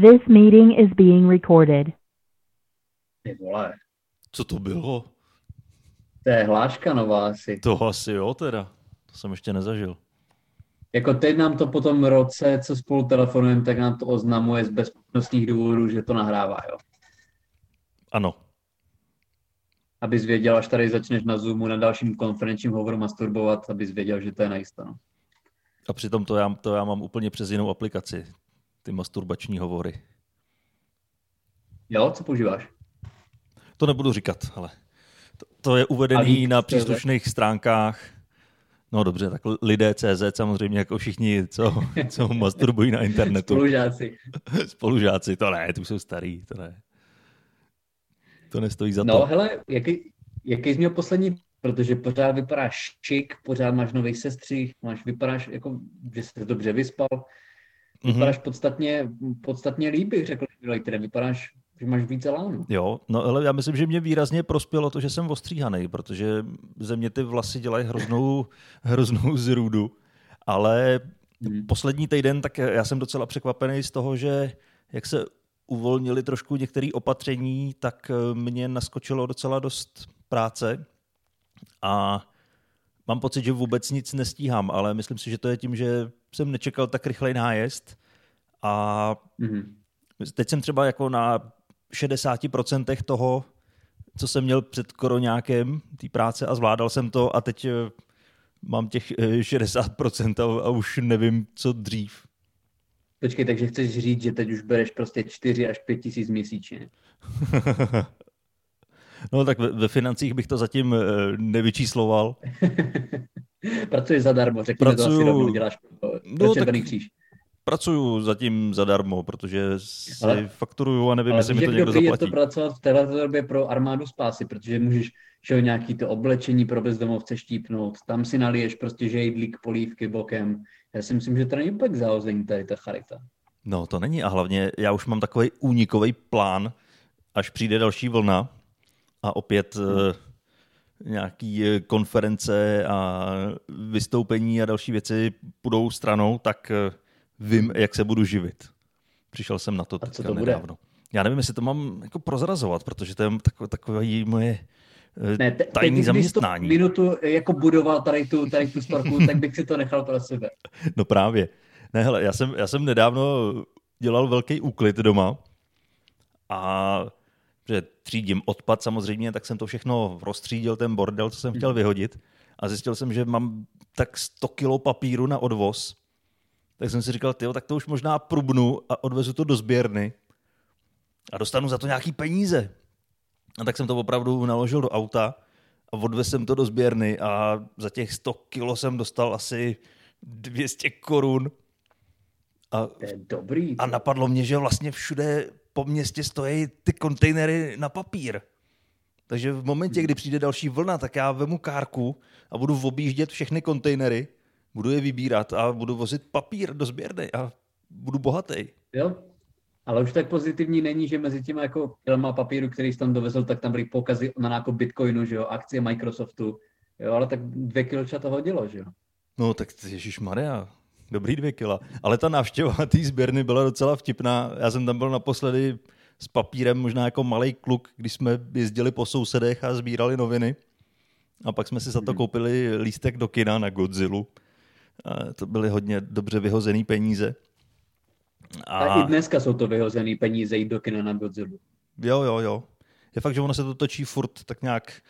This meeting is being recorded. Ty vole, Co to bylo? to je hláška nová asi. To asi jo teda. To jsem ještě nezažil. Jako teď nám to po tom roce, co spolu telefonujeme, tak nám to oznamuje z bezpečnostních důvodů, že to nahrává, jo. Ano. Abys věděl, až tady začneš na Zoomu na dalším konferenčním hovoru masturbovat, abys věděl, že to je najisto. No. A přitom to já, to já mám úplně přes jinou aplikaci. Ty masturbační hovory. Jo, co používáš? To nebudu říkat, ale to, to je uvedený lík na CZ? příslušných stránkách. No dobře, tak lidé CZ samozřejmě jako všichni, co, co masturbují na internetu. Spolužáci. Spolužáci, to ne, tu jsou starý, to ne. To nestojí za No, to. hele, jaký, jaký jsi měl poslední, protože pořád vypadáš šik, pořád máš nový sestřih, máš, vypadáš jako, že jsi dobře vyspal, Mhm. vypadáš podstatně, podstatně líp, bych řekl, že vypadáš, že máš víc elánu. Jo, no ale já myslím, že mě výrazně prospělo to, že jsem ostříhaný, protože ze mě ty vlasy dělají hroznou, hroznou zrůdu. Ale Hmm. poslední týden, tak já jsem docela překvapený z toho, že jak se uvolnili trošku některé opatření, tak eh, mě naskočilo docela dost práce a mám pocit, že vůbec nic nestíhám, ale myslím si, že to je tím, že jsem nečekal tak rychlej nájezd a Mhm. Teď jsem třeba jako na 60% toho, co jsem měl před koroňákem té práce a zvládal jsem to a teď eh, mám těch eh, 60% a, a už nevím, co dřív. Počkej, takže chceš říct, že teď už bereš prostě 4 až 5 tisíc měsíčně. No tak ve, ve financích bych to zatím eh, nevyčísloval. Pracuješ zadarmo, řekni to asi Pracuju- rovnou, děláš No, Červený tak- kříž. Pracuju zatím zadarmo, protože si Ale- fakturuju a nevím, Ale jestli mi to někdo dobrý je to zaplatí. pracovat v této době pro armádu spásy, protože můžeš že nějaký to oblečení pro bezdomovce štípnout, tam si naliješ prostě žejdlík, polívky bokem. Já si myslím, že to není úplně zahození tady ta charita. No to není a hlavně já už mám takový únikový plán, až přijde další vlna a opět hmm. Nějaký eh, konference a vystoupení a další věci půjdou stranou, tak eh, vím, jak se budu živit. Přišel jsem na to A co teďka to bude? nedávno. Já nevím, jestli to mám jako prozrazovat, protože to je takové, takové moje eh, Ne, te, tajný teď, to zaměstnání. minutu jako budoval tady tu, tady tu storku, tak bych si to nechal pro sebe. No právě. Ne, hele, já jsem, já jsem nedávno dělal velký úklid doma a že třídím odpad samozřejmě, tak jsem to všechno rozstřídil, ten bordel, co jsem chtěl vyhodit a zjistil jsem, že mám tak 100 kilo papíru na odvoz. Tak jsem si říkal, tyjo, tak to už možná prubnu a odvezu to do sběrny a dostanu za to nějaký peníze. A tak jsem to opravdu naložil do auta a odvezl jsem to do sběrny a za těch 100 kilo jsem dostal asi 200 korun. A, To je dobrý. a napadlo mě, že vlastně všude po městě stojí ty kontejnery na papír. Takže v momentě, kdy přijde další vlna, tak já vemu kárku a budu objíždět všechny kontejnery, budu je vybírat a budu vozit papír do sběrny a budu bohatý. Jo? Ale už tak pozitivní není, že mezi těma jako kilama papíru, který jsi tam dovezl, tak tam byly poukazy na nákup Bitcoinu, že jo, akcie Microsoftu. Jo, ale tak dvě kilča to hodilo, že jo. No tak Ježíš Maria, dobrý dvě kila. Ale ta návštěva té sběrny byla docela vtipná. Já jsem tam byl naposledy s papírem, možná jako malý kluk, když jsme jezdili po sousedech a sbírali noviny. A pak jsme si za to koupili lístek do kina na Godzillu. A to byly hodně dobře vyhozený peníze. A, A, i dneska jsou to vyhozený peníze jít do kina na Godzilla. jo, jo, jo. Je fakt, že ono se to točí furt tak nějak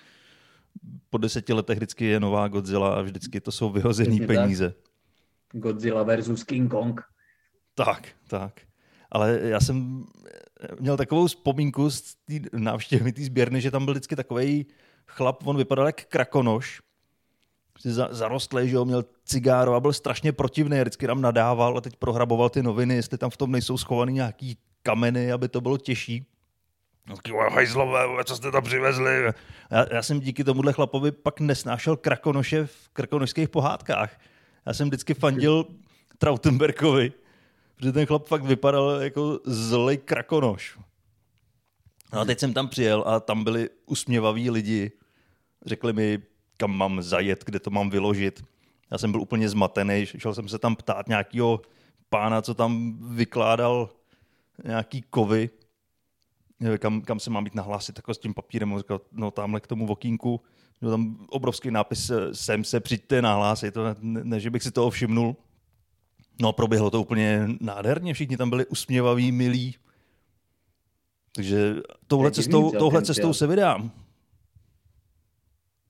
po deseti letech vždycky je nová Godzilla a vždycky to jsou vyhozený Přesně tak. Godzilla versus King Kong. Tak, tak. Ale já jsem měl takovou vzpomínku z té návštěvy té sběrny, že tam byl vždycky takový chlap, on vypadal jak krakonoš, za, zarostlý, že jo, měl cigáro a byl strašně protivný, vždycky tam nadával a teď prohraboval ty noviny, jestli tam v tom nejsou schovaný nějaký kameny, aby to bylo těžší. No, taky, "Vole, Hajzlové, co jste tam přivezli? Já, já jsem díky tomuhle chlapovi pak nesnášel krakonoše v krakonošských pohádkách. Já jsem vždycky fandil Trautenbergovi, protože ten chlap fakt vypadal jako zlej krakonoš. No a teď jsem tam přijel a tam byli usměvaví lidi. Řekli mi, kam mám zajet, kde to mám vyložit. Já jsem byl úplně zmatený, šel jsem se tam ptát nějakého pána, co tam vykládal nějaký kovy, kam, kam se mám být nahlásit jako s tím papírem. Říkal, no tamhle k tomu vokínku, no tam obrovský nápis, sem se přijďte nahlásit, to ne, ne, že bych si toho všimnul. No a proběhlo to úplně nádherně, všichni tam byli usměvaví, milí. Takže touhle cestou, touhle cestou se vydám.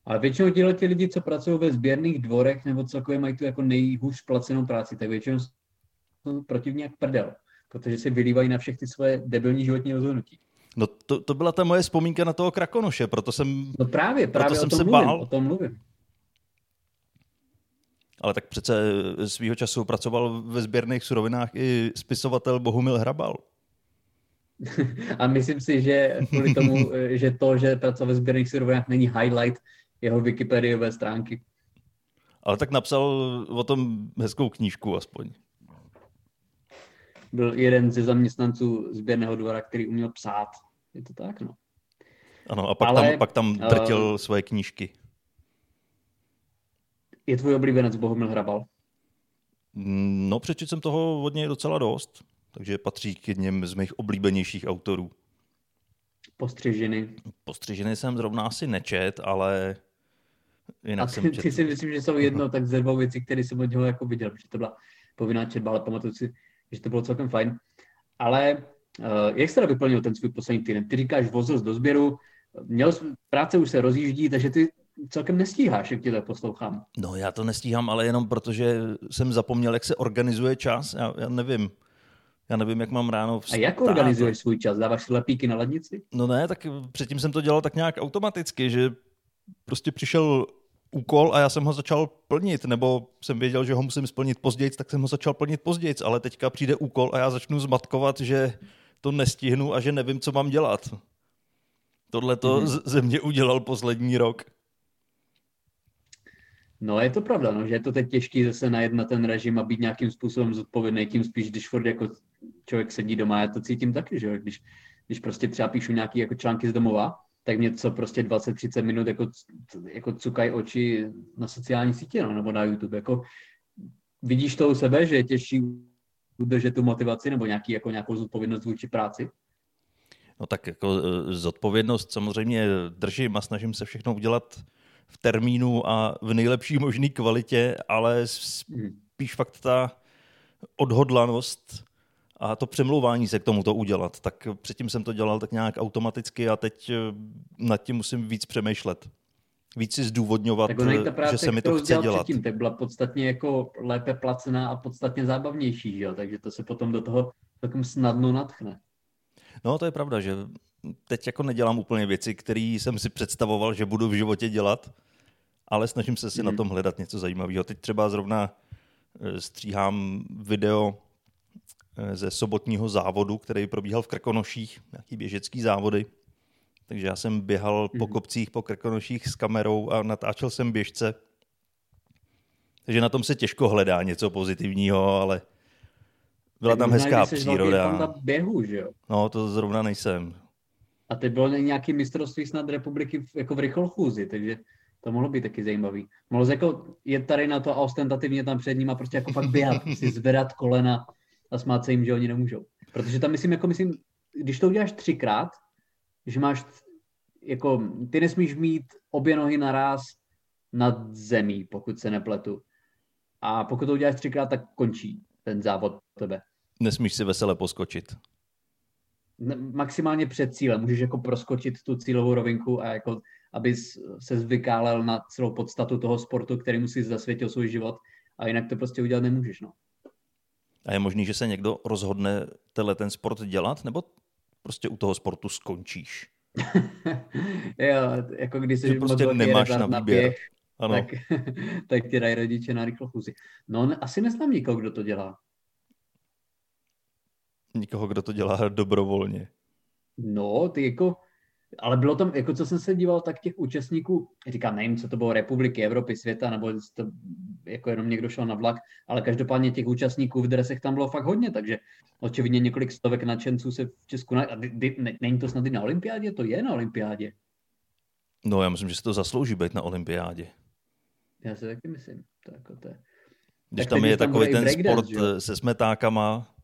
Ale většinou tyhle ti lidi, co pracují ve sběrných dvorech nebo celkově mají tu jako nejhůř placenou práci, tak většinou jsou protivně jak prdel, protože si vylívají na všechny své debilní životní rozhodnutí. No to, to byla ta moje vzpomínka na toho Krakonoše, proto jsem No právě, právě jsem o tom se mluvím, bál. o tom mluvím. Ale tak přece svýho času pracoval ve sběrných surovinách i spisovatel Bohumil Hrabal. A myslím si, že kvůli tomu, že to, že pracoval ve sběrných surovinách, není highlight jeho Wikipediové stránky. Ale tak napsal o tom hezkou knížku aspoň. Byl jeden ze zaměstnanců sběrného dvora, který uměl psát. Je to tak, no. Ano, a pak, Ale, tam, pak tam eh, drtil uh, svoje knížky. Je tvůj oblíbenec Bohumil Hrabal? Mm, No, přečet jsem toho od něj docela dost, takže patří k jedním z mých oblíbenějších autorů. Postřežiny. Postřižený jsem zrovna asi nečet, ale A jinak ty, jsem ty četl. si myslím, že jsou jedno tak ze dvou věcí, které jsem od něho jako viděl, protože to byla povinná četba, ale pamatuju si, že to bylo celkem fajn. Ale jak jsi teda vyplnil ten svůj poslední týden? Ty říkáš, vozil do sběru, měl práce už se rozjíždí, takže ty celkem nestíháš, jak ti to poslouchám. No já to nestíhám, ale jenom protože jsem zapomněl, jak se organizuje čas. Já, já nevím. Já nevím, jak mám ráno A vstát. jak organizuješ svůj čas? Dáváš si lepíky na lednici? No ne, tak předtím jsem to dělal tak nějak automaticky, že prostě přišel úkol a já jsem ho začal plnit, nebo jsem věděl, že ho musím splnit později, tak jsem ho začal plnit později, ale teďka přijde úkol a já začnu zmatkovat, že to nestihnu a že nevím, co mám dělat. Tohle to Mhm. mm-hmm. ze mě udělal poslední rok. No je to pravda, no, že je to teď těžký zase najet na ten režim a být nějakým způsobem zodpovědný, tím spíš, když furt jako člověk sedí doma, já to cítím taky, že jo, když, když prostě třeba píšu nějaký jako články z domova, tak mě co prostě 20-30 minut jako, jako cukají oči na sociální sítě, no, nebo na YouTube, jako vidíš to u sebe, že je těžší udržet tu motivaci nebo nějaký, jako nějakou zodpovědnost vůči práci? No tak jako eh, zodpovědnost samozřejmě držím a snažím se všechno udělat v termínu a v nejlepší možné kvalitě, ale Mhm. spíš fakt ta odhodlanost a to přemlouvání se k tomuto udělat. Tak předtím jsem to dělal tak nějak automaticky a teď eh, nad tím musím víc přemýšlet. Víc si zdůvodňovat, Tak ona ta eh, práce, že se mi to chce dělat. předtím, tak byla podstatně jako lépe placená a podstatně zábavnější, že jo? takže to se potom do toho takom snadno natchne. No to je pravda, že teď jako nedělám úplně věci, které jsem si představoval, že budu v životě dělat, ale snažím se si Mhm. na tom hledat něco zajímavého. Teď třeba zrovna eh, stříhám video eh, ze sobotního závodu, který probíhal v Krkonoších, nějaký běžecký závody. Takže já jsem běhal po Mhm. kopcích, po Krkonoších s kamerou a natáčel jsem běžce. Takže na tom se těžko hledá něco pozitivního, ale byla tam hezká jsi velký fanda příroda. běhu, že jo? No, to zrovna nejsem. A teď bylo nějaký mistrovství snad republiky v- jako v rychlchůzi, takže to mohlo být taky zajímavý. Mohlo jako jet tady na to a ostentativně tam před ním a prostě jako fakt běhat, si zvedat kolena a smát se jim, že oni nemůžou. Protože tam myslím, jako myslím, když to uděláš třikrát, že máš, jako, ty nesmíš mít obě nohy naraz nad zemí, pokud se nepletu. A pokud to uděláš třikrát, tak končí ten závod pro tebe. Nesmíš si vesele poskočit. Ne- maximálně před cílem. Můžeš jako proskočit tu cílovou rovinku a jako, abys se zvykálel na celou podstatu toho sportu, který musí zasvětil svůj život a jinak to prostě udělat nemůžeš. No. A je možný, že se někdo rozhodne tenhle ten sport dělat, nebo prostě u toho sportu skončíš? jo, jako když jsi Že prostě nemáš na výběr. běh, Ano, tak, tak ti dají rodiče na rychlochůzi. No ne- asi neznám nikoho, kdo to dělá. nikoho, kdo to dělá dobrovolně. No, ty jako, ale bylo tam, jako co jsem se díval, tak těch účastníků, říkám, nevím, co to bylo, republiky, Evropy, světa, nebo to jako jenom někdo šel na vlak, ale každopádně těch účastníků v dresech tam bylo fakt hodně, takže očividně několik stovek nadšenců se v Česku, na, a dy, dy, ne, není to snad i na olympiádě? To je na olympiádě. No, já myslím, že se to zaslouží být na olympiádě. Já si taky myslím. To jako to je. Když Tak tam je tam takový ten sport že se smetákama,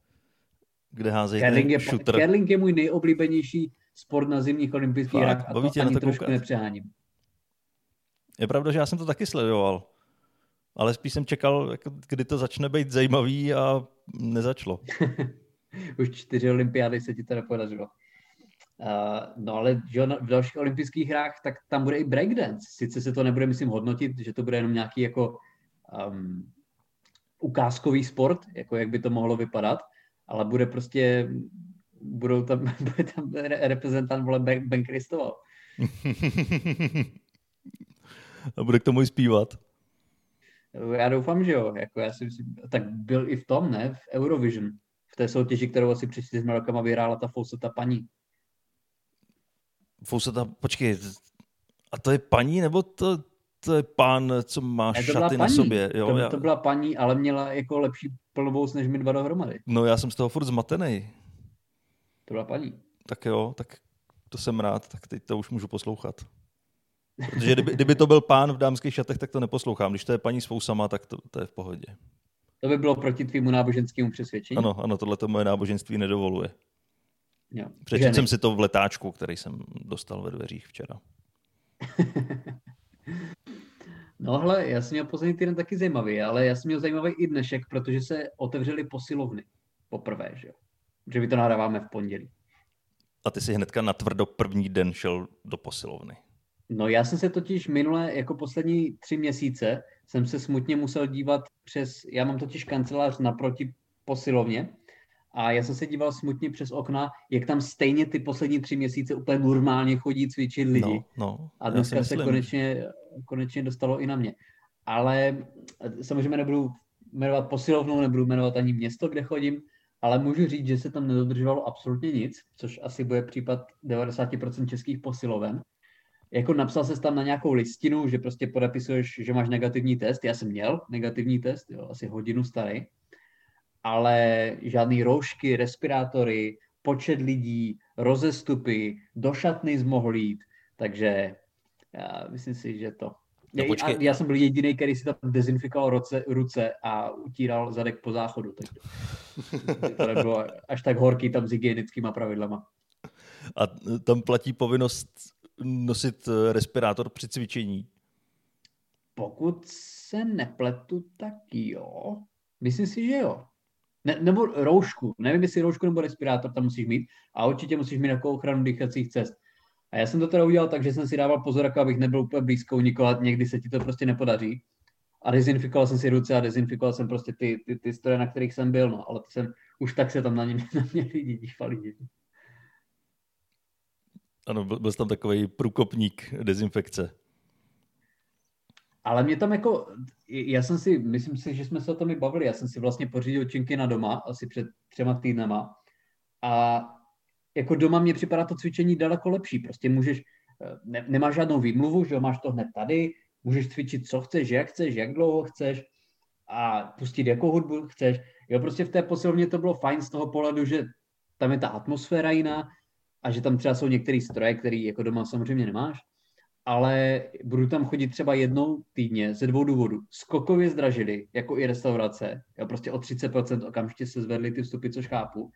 kde házejí Curling je, šutr. curling je můj nejoblíbenější sport na zimních olympijských hrách a to tě na ani to trošku koukat? nepřeháním. Je pravda, že já jsem to taky sledoval. Ale spíš jsem čekal, jako, kdy to začne být zajímavý a nezačalo. Už čtyři olympiády se ti to nepodařilo. Uh, no ale že v dalších olympijských hrách, tak tam bude i breakdance. Sice se to nebude, myslím, hodnotit, že to bude jenom nějaký jako um, ukázkový sport, jako jak by to mohlo vypadat, ale bude prostě, budou tam, bude tam re- reprezentant, vole, Ben, ben Kristoval. a bude k tomu i zpívat. Já doufám, že jo. Jako já si myslím, tak byl i v tom, ne? V Eurovision. V té soutěži, kterou asi před čtyřmi rokama vyhrála ta Fouseta paní. Fouseta, počkej, a to je paní, nebo to, to je pán, co má Ne, šaty na sobě? Jo, to, já, to byla paní, ale měla jako lepší plnovous než my dva dohromady. No já jsem z toho furt zmatený. To byla paní. Tak jo, tak to jsem rád, tak teď to už můžu poslouchat. Protože kdyby, kdyby to byl pán v dámských šatech, tak to neposlouchám. Když to je paní s fousama, tak to, to je v pohodě. To by bylo proti tvýmu náboženskému přesvědčení. Ano, ano, tohle to moje náboženství nedovoluje. Jo. Přečetl Ženy. jsem si to v letáčku, který jsem dostal ve dveřích včera. No hele, já jsem měl poslední týden taky zajímavý, ale já jsem měl zajímavý i dnešek, protože se otevřely posilovny. Poprvé, že jo. Že my to nahráváme v pondělí. A ty si hnedka natvrdo první den šel do posilovny. No já jsem se totiž minule, jako poslední tři měsíce, jsem se smutně musel dívat přes, já mám totiž kancelář naproti posilovně a já jsem se díval smutně přes okna, jak tam stejně ty poslední tři měsíce úplně normálně chodí cvičit lidi. No, no, A dneska se konečně, konečně dostalo i na mě. Ale samozřejmě nebudu jmenovat posilovnu, nebudu jmenovat ani město, kde chodím, ale můžu říct, že se tam nedodržovalo absolutně nic, což asi bude případ 90% českých posiloven. Jako napsal se tam na nějakou listinu, že prostě podepisuješ, že máš negativní test. Já jsem měl negativní test, jo, asi hodinu starý, ale žádný roušky, respirátory, počet lidí, rozestupy, do šatny jsi mohl jít, takže já myslím si, že to. No Já, počkej. a já jsem byl jediný, který si tam dezinfikoval ruce, ruce a utíral zadek po záchodu, takže to nebylo až tak horký tam s hygienickýma pravidlama. A tam platí povinnost nosit eh, respirátor při cvičení. Pokud se nepletu, tak jo. Myslím si, že jo. Ne, nebo roušku. Nevím, jestli roušku nebo respirátor tam musíš mít. A určitě musíš mít takovou ochranu dýchacích cest. A já jsem to teda udělal tak, že jsem si dával pozor, jako abych nebyl úplně blízko nikoho někdy se ti to prostě nepodaří. A dezinfikoval jsem si ruce a dezinfikoval jsem prostě ty, ty, ty stroje, na kterých jsem byl. No. Ale to jsem, už tak se tam na, ně, na mě lidi dívali. Ano, byl, byl tam takový průkopník dezinfekce. Ale mě tam jako, já jsem si, myslím si, že jsme se o tom i bavili, já jsem si vlastně pořídil činky na doma, asi před třema týdnama a jako doma mě připadá to cvičení daleko lepší, prostě můžeš, ne, nemáš žádnou výmluvu, že máš to hned tady, můžeš cvičit, co chceš, jak chceš, jak dlouho chceš a pustit jakou hudbu chceš. Jo, prostě v té posilovně to bylo fajn z toho pohledu, že tam je ta atmosféra jiná a že tam třeba jsou některé stroje, které jako doma samozřejmě nemáš, ale budu tam chodit třeba jednou týdně ze dvou důvodů. Skokově zdražili, jako i restaurace, jo, prostě o 30% okamžitě se zvedly ty vstupy, což chápu.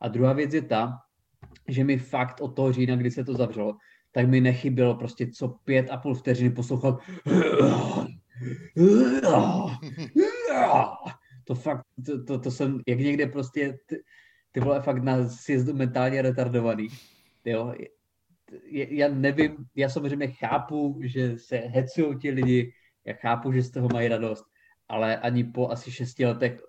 A druhá věc je ta, že mi fakt od toho října, kdy se to zavřelo, tak mi nechybělo prostě co pět a půl vteřiny poslouchat to fakt, to, to, to jsem, jak někde prostě, ty, ty vole fakt na sjezdu mentálně retardovaný. Jo, já nevím, já samozřejmě chápu, že se hecují ti lidi, já chápu, že z toho mají radost, ale ani po asi šesti letech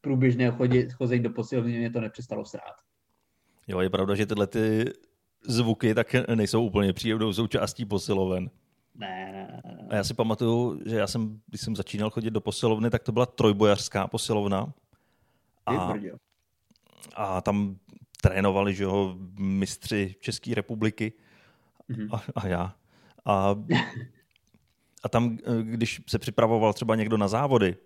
průběžného chození do posilovny mě to nepřestalo srát. Jo, je pravda, že tyhle ty zvuky tak nejsou úplně příjemnou součástí posiloven. Ne, ne, ne. A já si pamatuju, že já jsem, když jsem začínal chodit do posilovny, tak to byla trojbojařská posilovna. A, a tam trénovali, že jo, mistři České republiky mm-hmm. a, a já. A, a tam, když se připravoval třeba někdo na závody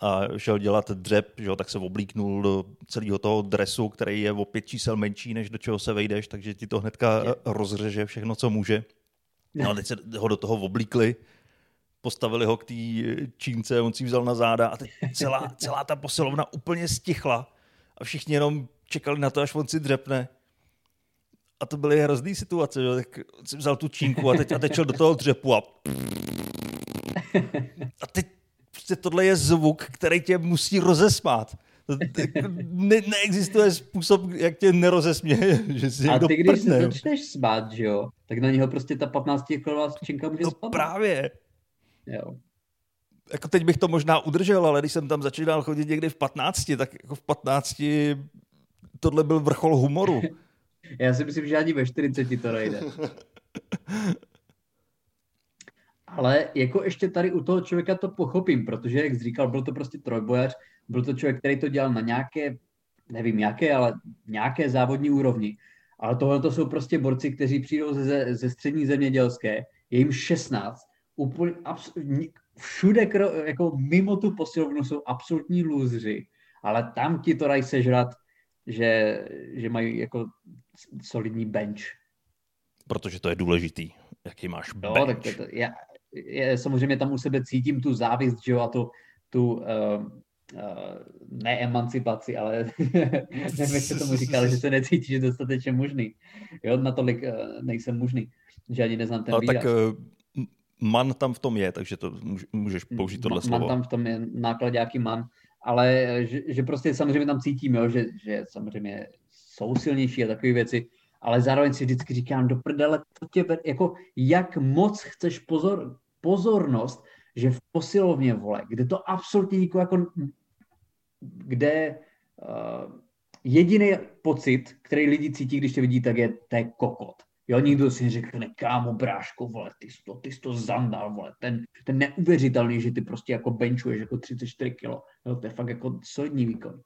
a šel dělat dřep, že jo, tak se oblíknul do celého toho dresu, který je o pět čísel menší, než do čeho se vejdeš, takže ti to hnedka je. rozřeže všechno, co může. No a teď se ho do toho oblíkli, postavili ho k té čínce, on si vzal na záda a teď celá, celá ta posilovna úplně stichla a všichni jenom čekali na to, až on si dřepne. A to byly hrozný situace, že? tak si vzal tu čínku a teď, a teď šel do toho dřepu a... A teď prostě tohle je zvuk, který tě musí rozesmát. Ne, neexistuje způsob, jak tě nerozesměje, že si A ty, když se začneš smát, že jo, tak na něho prostě ta 15 kilová činka může no spadnout. právě. Jo. Jako teď bych to možná udržel, ale když jsem tam začínal chodit někdy v 15, tak jako v 15 tohle byl vrchol humoru. Já si myslím, že ani ve 40 to nejde. Ale jako ještě tady u toho člověka to pochopím, protože, jak jsi říkal, byl to prostě trojbojař, byl to člověk, který to dělal na nějaké, nevím jaké, ale nějaké závodní úrovni. Ale tohle to jsou prostě borci, kteří přijdou ze, ze střední zemědělské, je jim 16, úplně, abs, všude, kro, jako mimo tu posilovnu jsou absolutní lůzři, ale tam ti to dají sežrat, že, že mají jako solidní bench. Protože to je důležitý, jaký máš no, bench. Tak to, to, já, já, samozřejmě tam u sebe cítím tu závist, že jo, a tu, tu uh, uh, ne emancipaci, ale nevím, jak se tomu říkal, že se necítíš dostatečně možný. Jo, natolik uh, nejsem možný, že ani neznám ten výraz. tak uh, man tam v tom je, takže to můžeš použít tohle man, slovo. Man tam v tom je nákladňáký man, ale že, že prostě samozřejmě tam cítím, jo, že, že samozřejmě jsou silnější a takové věci, ale zároveň si vždycky říkám, do prdele, to tě, jako jak moc chceš pozor, pozornost, že v posilovně, vole, kde to absolutně nikoho jako, kde uh, jediný pocit, který lidi cítí, když tě vidí, tak je, to je kokot. Jo, nikdo si řekne, kámo, bráško, vole, ty jsi to, ty jsi to zandal, vole, ten, ten neuvěřitelný, že ty prostě jako benchuješ jako 34 kilo, jo, to je fakt jako solidní výkon.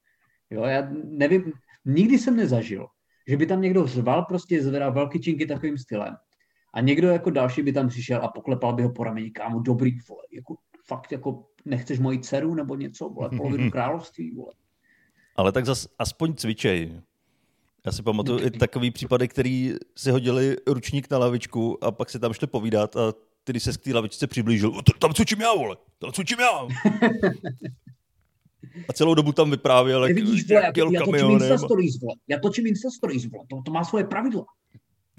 Jo, já nevím, nikdy jsem nezažil, že by tam někdo řval, prostě zvedal velký činky takovým stylem. A někdo jako další by tam přišel a poklepal by ho po rameni, kámo, dobrý, vole, jako fakt jako nechceš moji dceru nebo něco, vole, polovinu království, vole. Ale tak zas aspoň cvičej. Já si pamatuju i takový případy, který si hodili ručník na lavičku a pak se tam šli povídat a ty, když se k té lavičce přiblížil, tam cvičím já, vole, tam cvičím já. A celou dobu tam vyprávěl, jak, Nevidíš, vole, já, já točím Insta stories, vole. Já točím Insta stories, vole. To, to má svoje pravidla.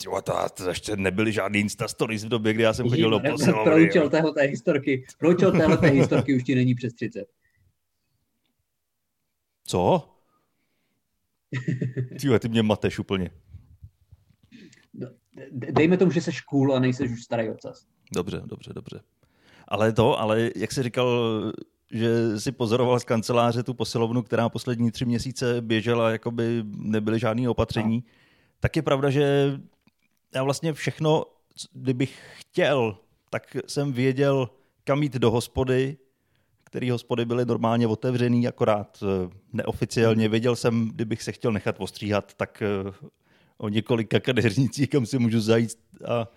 Jo, to, to ještě nebyly žádný Insta stories v době, kdy já jsem chodil do posilovny. Pro účel téhle historky, pro účel téhle historky už ti není přes 30. Co? Tyhle, ty mě mateš úplně. Dejme tomu, že jsi cool a nejseš už starý ocas. Dobře, dobře, dobře. Ale to, ale jak jsi říkal, že si pozoroval z kanceláře tu posilovnu, která poslední tři měsíce běžela, jako by nebyly žádné opatření, no. tak je pravda, že já vlastně všechno, kdybych chtěl, tak jsem věděl, kam jít do hospody, které hospody byly normálně otevřený, akorát eh, neoficiálně. Věděl jsem, kdybych se chtěl nechat ostříhat, tak eh, o několika kadeřnicích, kam si můžu zajít a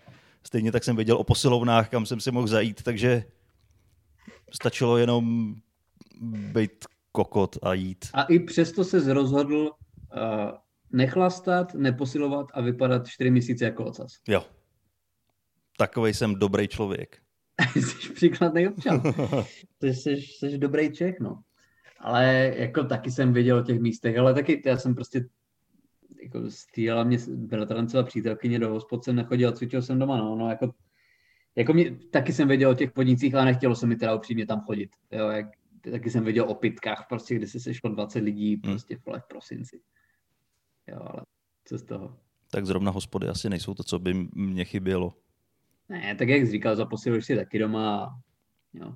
stejně tak jsem věděl o posilovnách, kam jsem si mohl zajít, takže stačilo jenom být kokot a jít. A i přesto se rozhodl uh, nechlastat, neposilovat a vypadat čtyři měsíce jako ocas. Jo. Takový jsem dobrý člověk. jsi příkladný občan. Ty jsi, jsi dobrý Čech, no. Ale jako taky jsem věděl o těch místech, ale taky já jsem prostě jako stýla mě bratrancová přítelkyně do hospod jsem nechodil, cvičil jsem doma, no, no jako, jako mě, taky jsem věděl o těch podnicích, ale nechtělo se mi teda upřímně tam chodit, jo, jak, taky jsem věděl o pitkách, prostě, kde se sešlo 20 lidí, hmm. prostě v prosinci. Jo, ale co z toho? Tak zrovna hospody asi nejsou to, co by mě chybělo. Ne, tak jak jsi říkal, zaposiluješ si taky doma. Jo.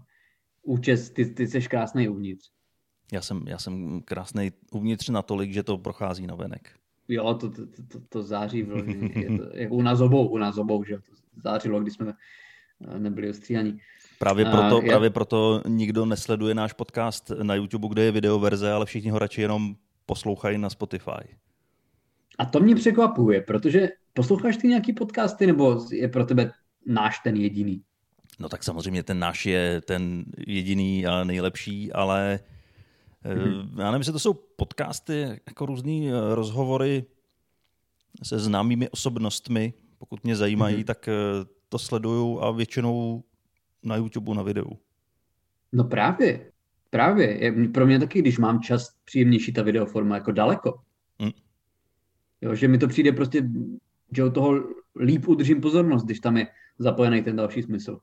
Účes, ty, ty jsi krásný uvnitř. Já jsem, já jsem krásný uvnitř natolik, že to prochází na venek. Jo, to, to, to, to září, je to, jako u nás obou, u nás obou, že to zářilo, když jsme nebyli ostříhaní. Právě proto, uh, právě proto nikdo nesleduje náš podcast na YouTube, kde je videoverze, ale všichni ho radši jenom poslouchají na Spotify. A to mě překvapuje, protože posloucháš ty nějaký podcasty, nebo je pro tebe náš ten jediný? No tak samozřejmě ten náš je ten jediný a nejlepší, ale mm-hmm. já nevím, jestli to jsou podcasty, jako různý eh, rozhovory se známými osobnostmi. Pokud mě zajímají, mm-hmm. tak eh, to sleduju a většinou na YouTube na videu. No právě. Právě, je, pro mě taky, když mám čas, příjemnější ta videoforma, jako daleko. Hm. Jo, že mi to přijde prostě, že od toho líp udržím pozornost, když tam je zapojený ten další smysl.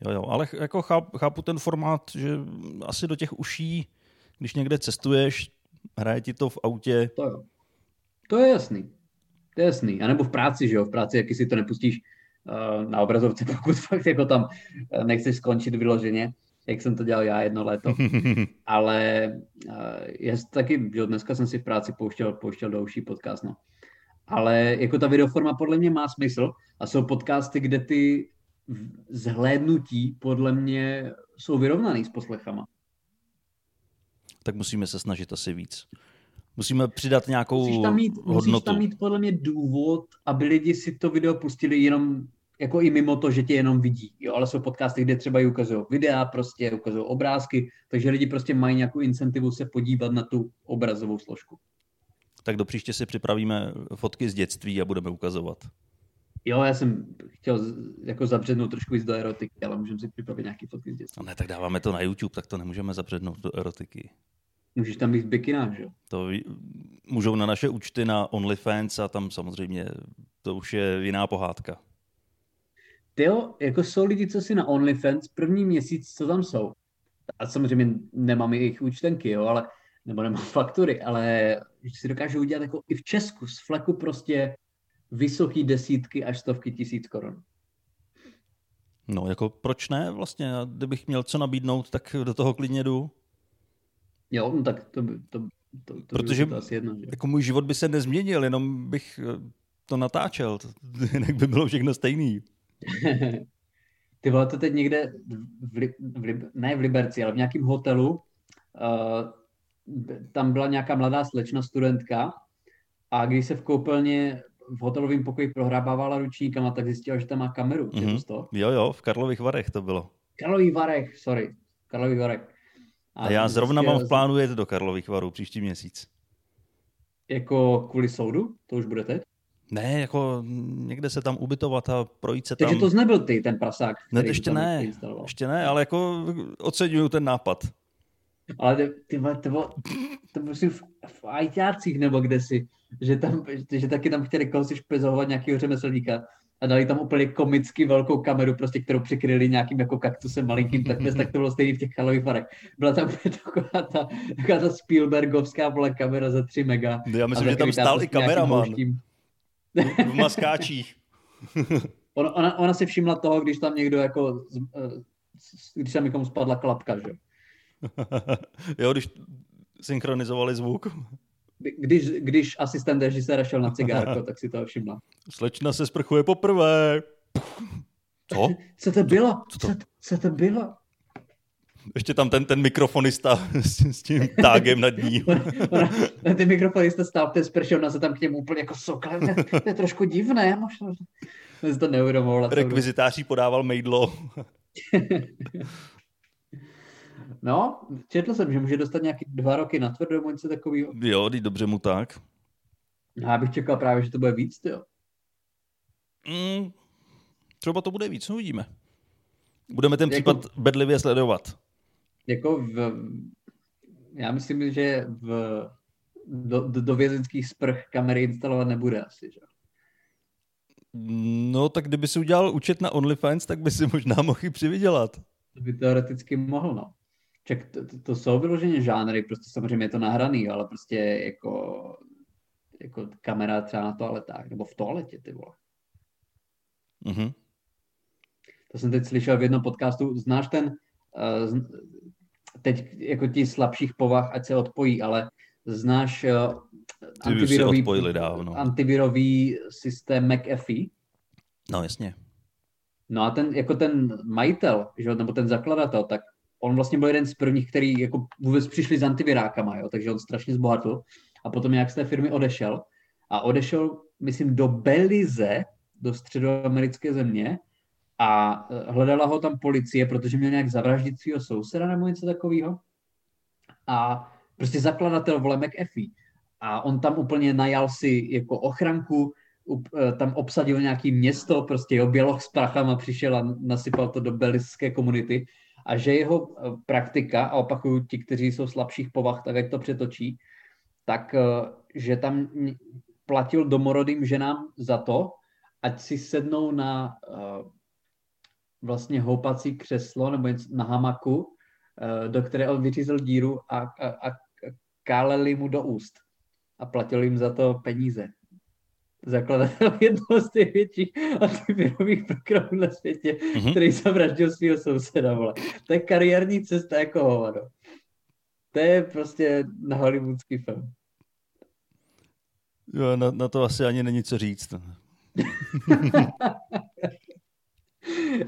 Jo, jo, ale jako chápu, chápu ten formát, že asi do těch uší, když někde cestuješ, hraje ti to v autě, To jo. To je jasný. To je jasný. A nebo v práci, že jo? V práci, jaký si to nepustíš na obrazovce, pokud fakt jako tam uh, nechceš skončit vyloženě, jak jsem to dělal já jedno léto. Ale uh, je taky, jo, dneska jsem si v práci pouštěl, pouštěl do uší podcast, no. Ale jako ta videoforma podle mě má smysl a jsou podcasty, kde ty zhlédnutí podle mě jsou vyrovnaný s poslechama. tak musíme se snažit asi víc. Musíme přidat nějakou Musíš tam, mít, musíš hodnotu. tam mít podle mě důvod, aby lidi si to video pustili jenom jako i mimo to, že tě jenom vidí. Jo, ale jsou podcasty, kde třeba i ukazují videa, prostě ukazují obrázky, takže lidi prostě mají nějakou incentivu se podívat na tu obrazovou složku. Tak do příště si připravíme fotky z dětství a budeme ukazovat. Jo, já jsem chtěl jako zabřednout trošku víc do erotiky, ale můžeme si připravit nějaké fotky z dětství. A ne, tak dáváme to na YouTube, tak to nemůžeme zapřednout do erotiky. Můžeš tam být v bikinách, že jo? To můžou na naše účty na OnlyFans a tam samozřejmě to už je jiná pohádka. Ty jo, jako jsou lidi, co si na OnlyFans první měsíc, co tam jsou. A samozřejmě nemám jejich účtenky, jo, ale, nebo nemám faktury, ale že si dokážou udělat jako i v Česku z fleku prostě vysoký desítky až stovky tisíc korun. No, jako proč ne vlastně? Kdybych měl co nabídnout, tak do toho klidně jdu. Jo, no tak to by to, to, to Protože- by to asi jedno, že? Jako můj život by se nezměnil, jenom bych eh, to natáčel. Jinak by bylo všechno stejný. Ty vole, to teď někde, v, v Lib, ne v Liberci, ale v nějakém hotelu, uh, tam byla nějaká mladá slečna, studentka, a když se v koupelně v hotelovém pokoji prohrabávala ručníkama, tak zjistila, že tam má kameru. Mm-hmm. Mhm. to? Jo, jo, v Karlových Varech to bylo. Karlový Varech, sorry. Karlový Varech. A já zrovna zjistil- mám v plánu jet do Karlových Varů příští měsíc. Jako kvůli soudu? To už bude teď? Ne, jako někde se tam ubytovat a projít se tam. Takže to jsi nebyl ty, ten prasák, Ne, ještě ne. Ještě ne, ale jako oceňuju ten nápad. Ale ty, ty, to bylo, to si v, v ajťácích nebo kde si, že, tam, že, že taky tam chtěli koho si špezovat nějakého řemeslníka a dali tam úplně komicky velkou kameru, prostě, kterou přikryli nějakým jako kaktusem malinkým, tak, tak to bylo stejný v těch kalových varech. Byla tam taková ta, taková ta Spielbergovská vole kamera za 3 mega. Já myslím, že tam stál i prostě kameraman v maskáčích. Ona, ona, ona si všimla toho, když tam někdo jako, eh, když tam někomu spadla klapka, že? jo. jo, když synchronizovali zvuk. Když, když asistent režiséra šel na cigárko, tak si toho všimla. Slečna se sprchuje poprvé. Co? Co to bylo? Co Co to- to, co to bylo? Ještě tam ten, ten mikrofonista s, s tím tágem nad ní. Ona, ona, ten mikrofonista stál v té spršovna se tam k němu úplně jako soklem. To, je- to je trošku divné. Možná, to neuvědomovala. Rekvizitáří podával mejdlo. No, četl jsem, že může dostat nějaký dva roky na tvrdo nebo něco takového. Jo, teď dobře mu tak. Já bych čekal právě, že to bude víc, jo. Mm, třeba to bude víc, no uvidíme. Budeme ten Jako- případ bedlivě sledovat. Jako v, já myslím, že v, do, do, do vězeňských sprch kamery instalovat nebude asi, že? jo. No, tak kdyby si udělal účet na OnlyFans, tak by si možná mohl i přivydělat. To by teoreticky mohl, no. Ček, to, to, to jsou vyloženě žánry, prostě samozřejmě je to nahraný, ale prostě jako, jako kamera třeba na toaletách, nebo v toaletě, ty vole. Mhm. To jsem teď slyšel v jednom podcastu, znáš ten, uh, teď jako ti slabších povah, ať se odpojí, ale znáš uh, odpojili dávno. antivirový systém McAfee? No, jasně. No a ten, jako ten majitel, že, nebo ten zakladatel, tak on vlastně byl jeden z prvních, který jako vůbec přišli s antivirákama, jo, takže on strašně zbohatl a potom nějak z té firmy odešel a odešel, myslím, do Belize, do středoamerické země a eh, hledala ho tam policie, protože měl nějak zavraždit svého souseda nebo něco takového. A prostě zakladatel vole McAfee. A on tam úplně najal si jako ochranku, eh, tam obsadil nějaký město, prostě jo, běloch s prachama přišel a nasypal to do belizské komunity. A že jeho eh, praktika, a opakuju ti, kteří jsou slabších povah, tak ať to přetočí, tak eh, že tam platil domorodým ženám za to, ať si sednou na uh, vlastně houpací křeslo nebo na hamaku, do které on vyřízl díru a, a, a káleli mu do úst. A platil jim za to peníze. Zakladatel jednoho z největších antivirových programů na světě, mm-hmm. který zavraždil svého souseda. Vole. To je kariérní cesta jako hovado. To je prostě na hollywoodský film. Jo, na, na to asi ani není co říct.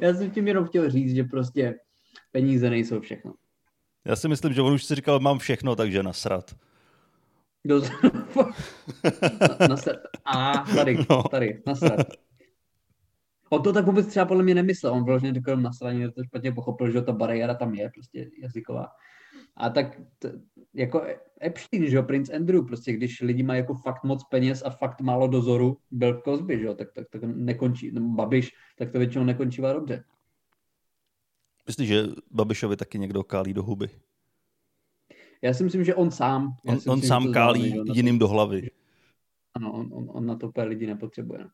Já jsem tím jenom chtěl říct, že prostě peníze nejsou všechno. Já si myslím, že on už si říkal, mám všechno, takže nasrat. Do... na. A tady, no. tady, nasrat. On to tak vůbec třeba podle mě nemyslel. On vyloženě řekl nasraně, to špatně pochopil, že ta bariéra tam je, prostě jazyková. A tak t, jako Epstein, že jo, Prince Andrew, prostě když lidi mají jako fakt moc peněz a fakt málo dozoru, byl Cosby, že jo, tak, tak, tak nekončí, nebo Babiš, tak to většinou nekončívá dobře. Myslíš, že Babišovi taky někdo kálí do huby? Já si myslím, že on sám. On, myslím, on sám kálí jiným do hlavy. Ano, on, on, on na to lidi nepotřebuje.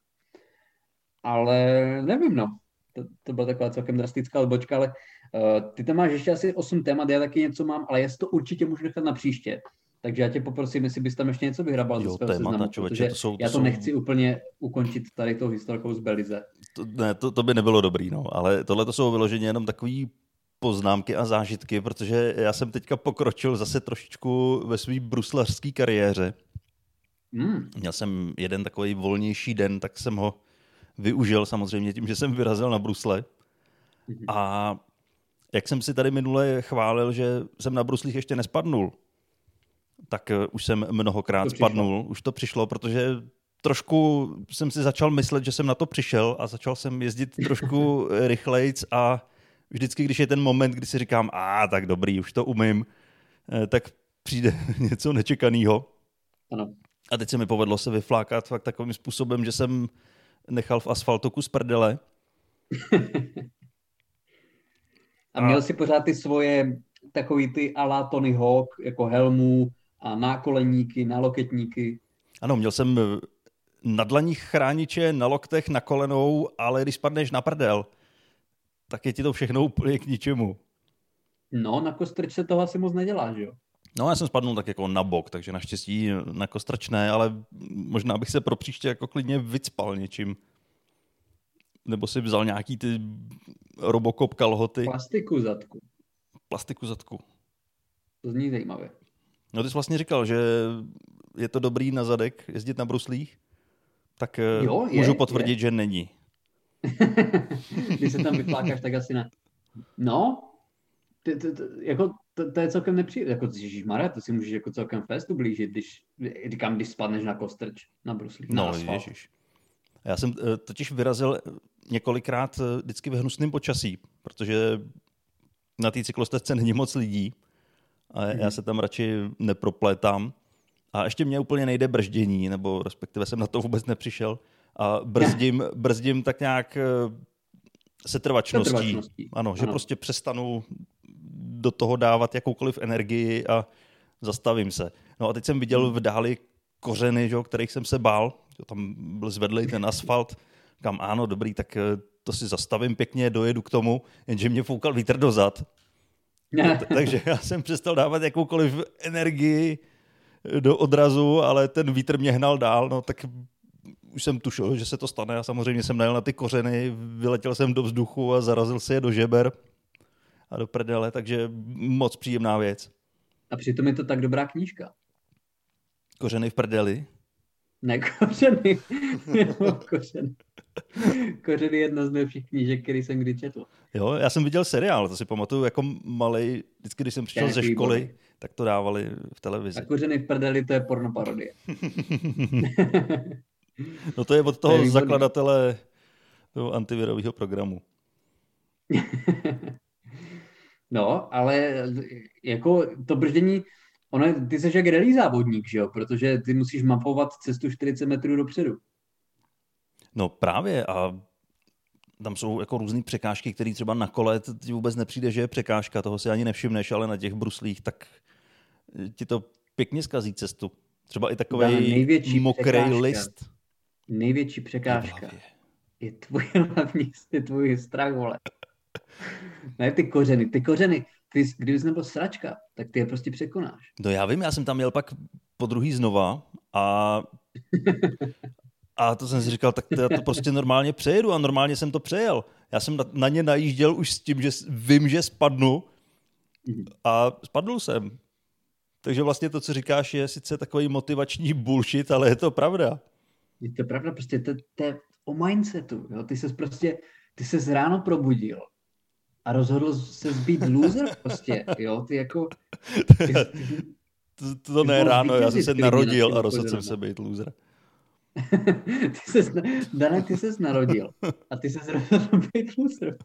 Ale nevím, no. To, to byla taková celkem drastická odbočka, ale uh, ty tam máš ještě asi 8 témat, já taky něco mám, ale já si to určitě můžu nechat na příště. Takže já tě poprosím, jestli bys tam ještě něco vyhrabal jo, ze svého seznamu, člověče, to jsou, to já to jsou... nechci úplně ukončit tady tou historkou z Belize. To, ne, to, to by nebylo dobrý, no, ale tohle to jsou vyloženě jenom takový poznámky a zážitky, protože já jsem teďka pokročil zase trošičku ve své bruslařské kariéře. Mm. Měl jsem jeden takový volnější den, tak jsem ho využil samozřejmě tím, že jsem vyrazil na brusle. Mm. A jak jsem si tady minule chválil, že jsem na bruslích ještě nespadnul, tak eh, už jsem mnohokrát to spadnul. Už to přišlo, protože trošku jsem si začal myslet, že jsem na to přišel a začal jsem jezdit trošku rychlejc a vždycky, když je ten moment, kdy si říkám, a tak dobrý, už to umím, eh, tak přijde něco nečekaného. Ano. A teď se mi povedlo se vyflákat fakt takovým způsobem, že jsem nechal v asfaltu kus prdele. a měl a... si pořád ty svoje takový ty ala Tony Hawk, jako helmu a nákoleníky, náloketníky. Ano, měl jsem na dlaních chrániče, na loktech, na kolenou, ale když spadneš na prdel, tak je ti to všechno úplně k ničemu. No, na kostrč se toho asi moc nedělá, že jo? No, já jsem spadnul tak jako na bok, takže naštěstí na kostrč ne, ale možná bych se pro příště jako klidně vycpal něčím. Nebo si vzal nějaký ty robokop kalhoty. Plastiku zadku. Plastiku zadku. To zní zajímavě. No ty jsi vlastně říkal, že je to dobrý na zadek jezdit na bruslích, tak eh, jo, je, můžu potvrdit, je. že není. Když se tam vyplákáš, tak asi ne. No, to, to, to, jako, to, to je celkem nepříjemné. Jako, Mara, to si můžeš jako celkem fest ublížit, když, říkám, když spadneš na kostrč na bruslích. No, na ježiš. Já jsem eh, totiž vyrazil několikrát eh, vždycky ve hnusném počasí, protože na té cyklostezce není moc lidí a já mhm. se tam radši neproplétám. A ještě mě úplně nejde brždění, nebo respektive jsem na to vůbec nepřišel. A brzdím, brzdím tak nějak eh, setrvačností. setrvačností. Ano, ano, že prostě přestanu do toho dávat jakoukoliv energii a zastavím se. No a teď jsem viděl v dáli kořeny, že, kterých jsem se bál. Tam byl zvedlý ten asfalt. Kam ano, dobrý, tak eh, to si zastavím pěkně, dojedu k tomu, jenže mě foukal vítr dozad. Takže já jsem přestal dávat jakoukoliv energii do odrazu, ale ten vítr mě hnal dál, no tak už jsem tušil, že se to stane a samozřejmě jsem najel na ty kořeny, vyletěl jsem do vzduchu a zarazil se je do žeber a do prdele, takže moc příjemná věc. A přitom je to tak dobrá knížka. Kořeny v prdeli? Ne, kořeny. kořeny. Kořeny je jedna z nejlepších knížek, který jsem kdy četl. Jo, já jsem viděl seriál, to si pamatuju jako malý, vždycky, když jsem přišel ze školy, výborný. tak to dávali v televizi. A kořeny v prdeli, to je porno parodie. no to je od toho to je zakladatele toho antivirového programu. no, ale jako to brždění, ono, ty jsi jak relí závodník, že jo? Protože ty musíš mapovat cestu 40 metrů dopředu. No právě a tam jsou jako různé překážky, které třeba na kole ti vůbec nepřijde, že je překážka, toho si ani nevšimneš, ale na těch bruslích tak ti to pěkně zkazí cestu. Třeba i takový mokrý list. Největší překážka je tvůj hlavní, je tvůj strach, vole. Ne ty kořeny, ty kořeny, ty, kdybys nebyl sračka, tak ty je prostě překonáš. No já vím, já jsem tam měl pak po druhý znova a a to jsem si říkal, tak to, já to prostě normálně přejedu a normálně jsem to přejel. Já jsem na, na ně najížděl už s tím, že vím, že spadnu a spadl jsem. Takže vlastně to, co říkáš, je sice takový motivační bullshit, ale je to pravda. Je to pravda, prostě to, to je o mindsetu. Jo? Ty se prostě, ty se ráno probudil a rozhodl se být loser prostě, jo, ty jako... Ty, to, to ne ráno, já jsem se narodil a rozhodl jsem se být loser. ty ses, Dane, ty ses narodil a ty se rozhodl být loser.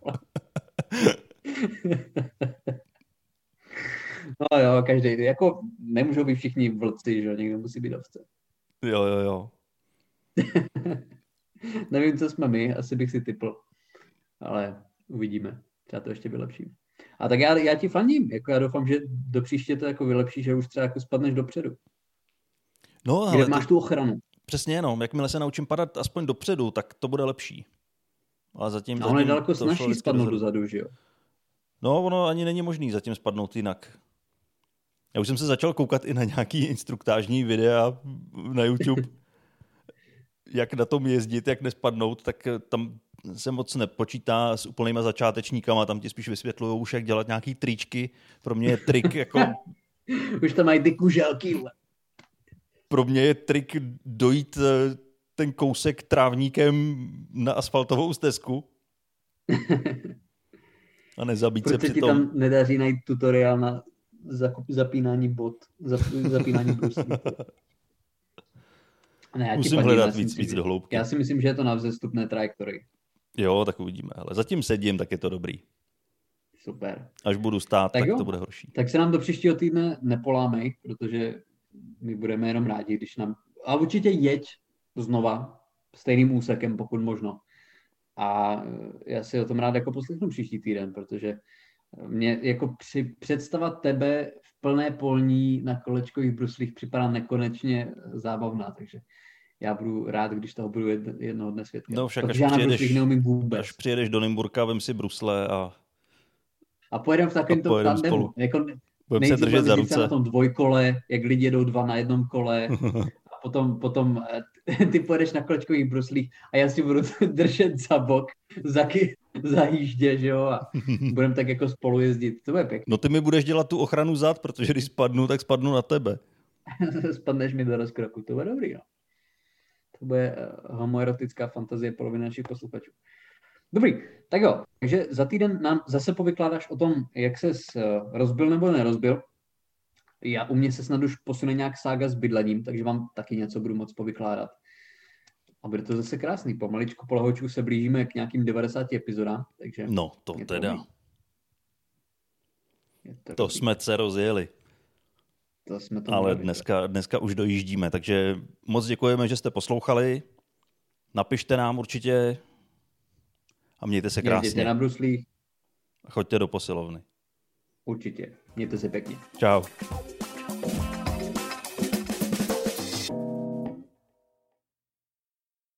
no jo, každý, jako nemůžou být všichni vlci, že někdo musí být ovce. Jo, jo, jo. Nevím, co jsme my, asi bych si typl, ale uvidíme. Třeba to ještě vylepším. A tak já, já ti fandím, jako já doufám, že do příště to jako vylepší, že už třeba jako spadneš dopředu. No, ale Kde máš tu ochranu. Přesně, no. Jakmile se naučím padat aspoň dopředu, tak to bude lepší. Ale zatím, no, zatím je daleko snažší spadnout dozadu, že jo? No, ono ani není možný zatím spadnout jinak. Já už jsem se začal koukat i na nějaký instruktážní videa na YouTube, jak na tom jezdit, jak nespadnout, tak tam se moc nepočítá s úplnýma začátečníkama, tam ti spíš vysvětlují už, jak dělat nějaký tričky. Pro mě je trik jako... už tam mají ty kuželky. Pro mě je trik dojít eh, ten kousek trávníkem na asfaltovou stezku a nezabít Proč se při tom. tam nedaří najít tutoriál na zapínání bot, zapínání bruslí. Ne, já Musím hledat víc, víc do hloubky. Já si myslím, že je to na vzestupné trajektory. Jo, tak uvidíme. Ale zatím sedím, tak je to dobrý. Super. Až budu stát, tak, tak to bude horší. Tak se nám do příštího týdne nepolámej, protože my budeme jenom rádi, když nám... A určitě jeď znova stejným úsekem, pokud možno. A já si o tom rád jako poslechnu příští týden, protože mě jako při představa tebe v plné polní na kolečkových bruslích připadá nekonečně zábavná, takže já budu rád, když toho budu jednoho dne svědkem. No však až přijedeš, neumím vůbec. až přijedeš do Nymburka, vem si brusle a... A pojedeme v takovém to tandemu. Jako, Budeme se držet za ruce. na tom dvojkole, jak lidi jedou dva na jednom kole potom, potom eh, ty pojedeš na kolečkových bruslích a já si budu držet za bok, za, za jíždě, že jo, a budeme tak jako spolu jezdit. To bude pěkné. No ty mi budeš dělat tu ochranu zad, protože když spadnu, tak spadnu na tebe. Spadneš mi do rozkroku, to bude dobrý, no. To bude eh, homoerotická fantazie poloviny našich posluchačů. Dobrý, tak jo. Takže za týden nám zase povykládáš o tom, jak se eh, rozbil nebo nerozbil. Já u mě se snad už posune nějak sága s bydlením, takže vám taky něco budu moc povykládat. A bude to zase krásný. Pomaličku po se blížíme k nějakým 90 epizodám. Takže no, to teda. To, to jsme se rozjeli. To jsme to Ale dneska, dneska už dojíždíme, takže moc děkujeme, že jste poslouchali. Napište nám určitě a mějte se krásně. Mějte na bruslích. A choďte do posilovny. Určitě. Mějte se pěkně. Čau.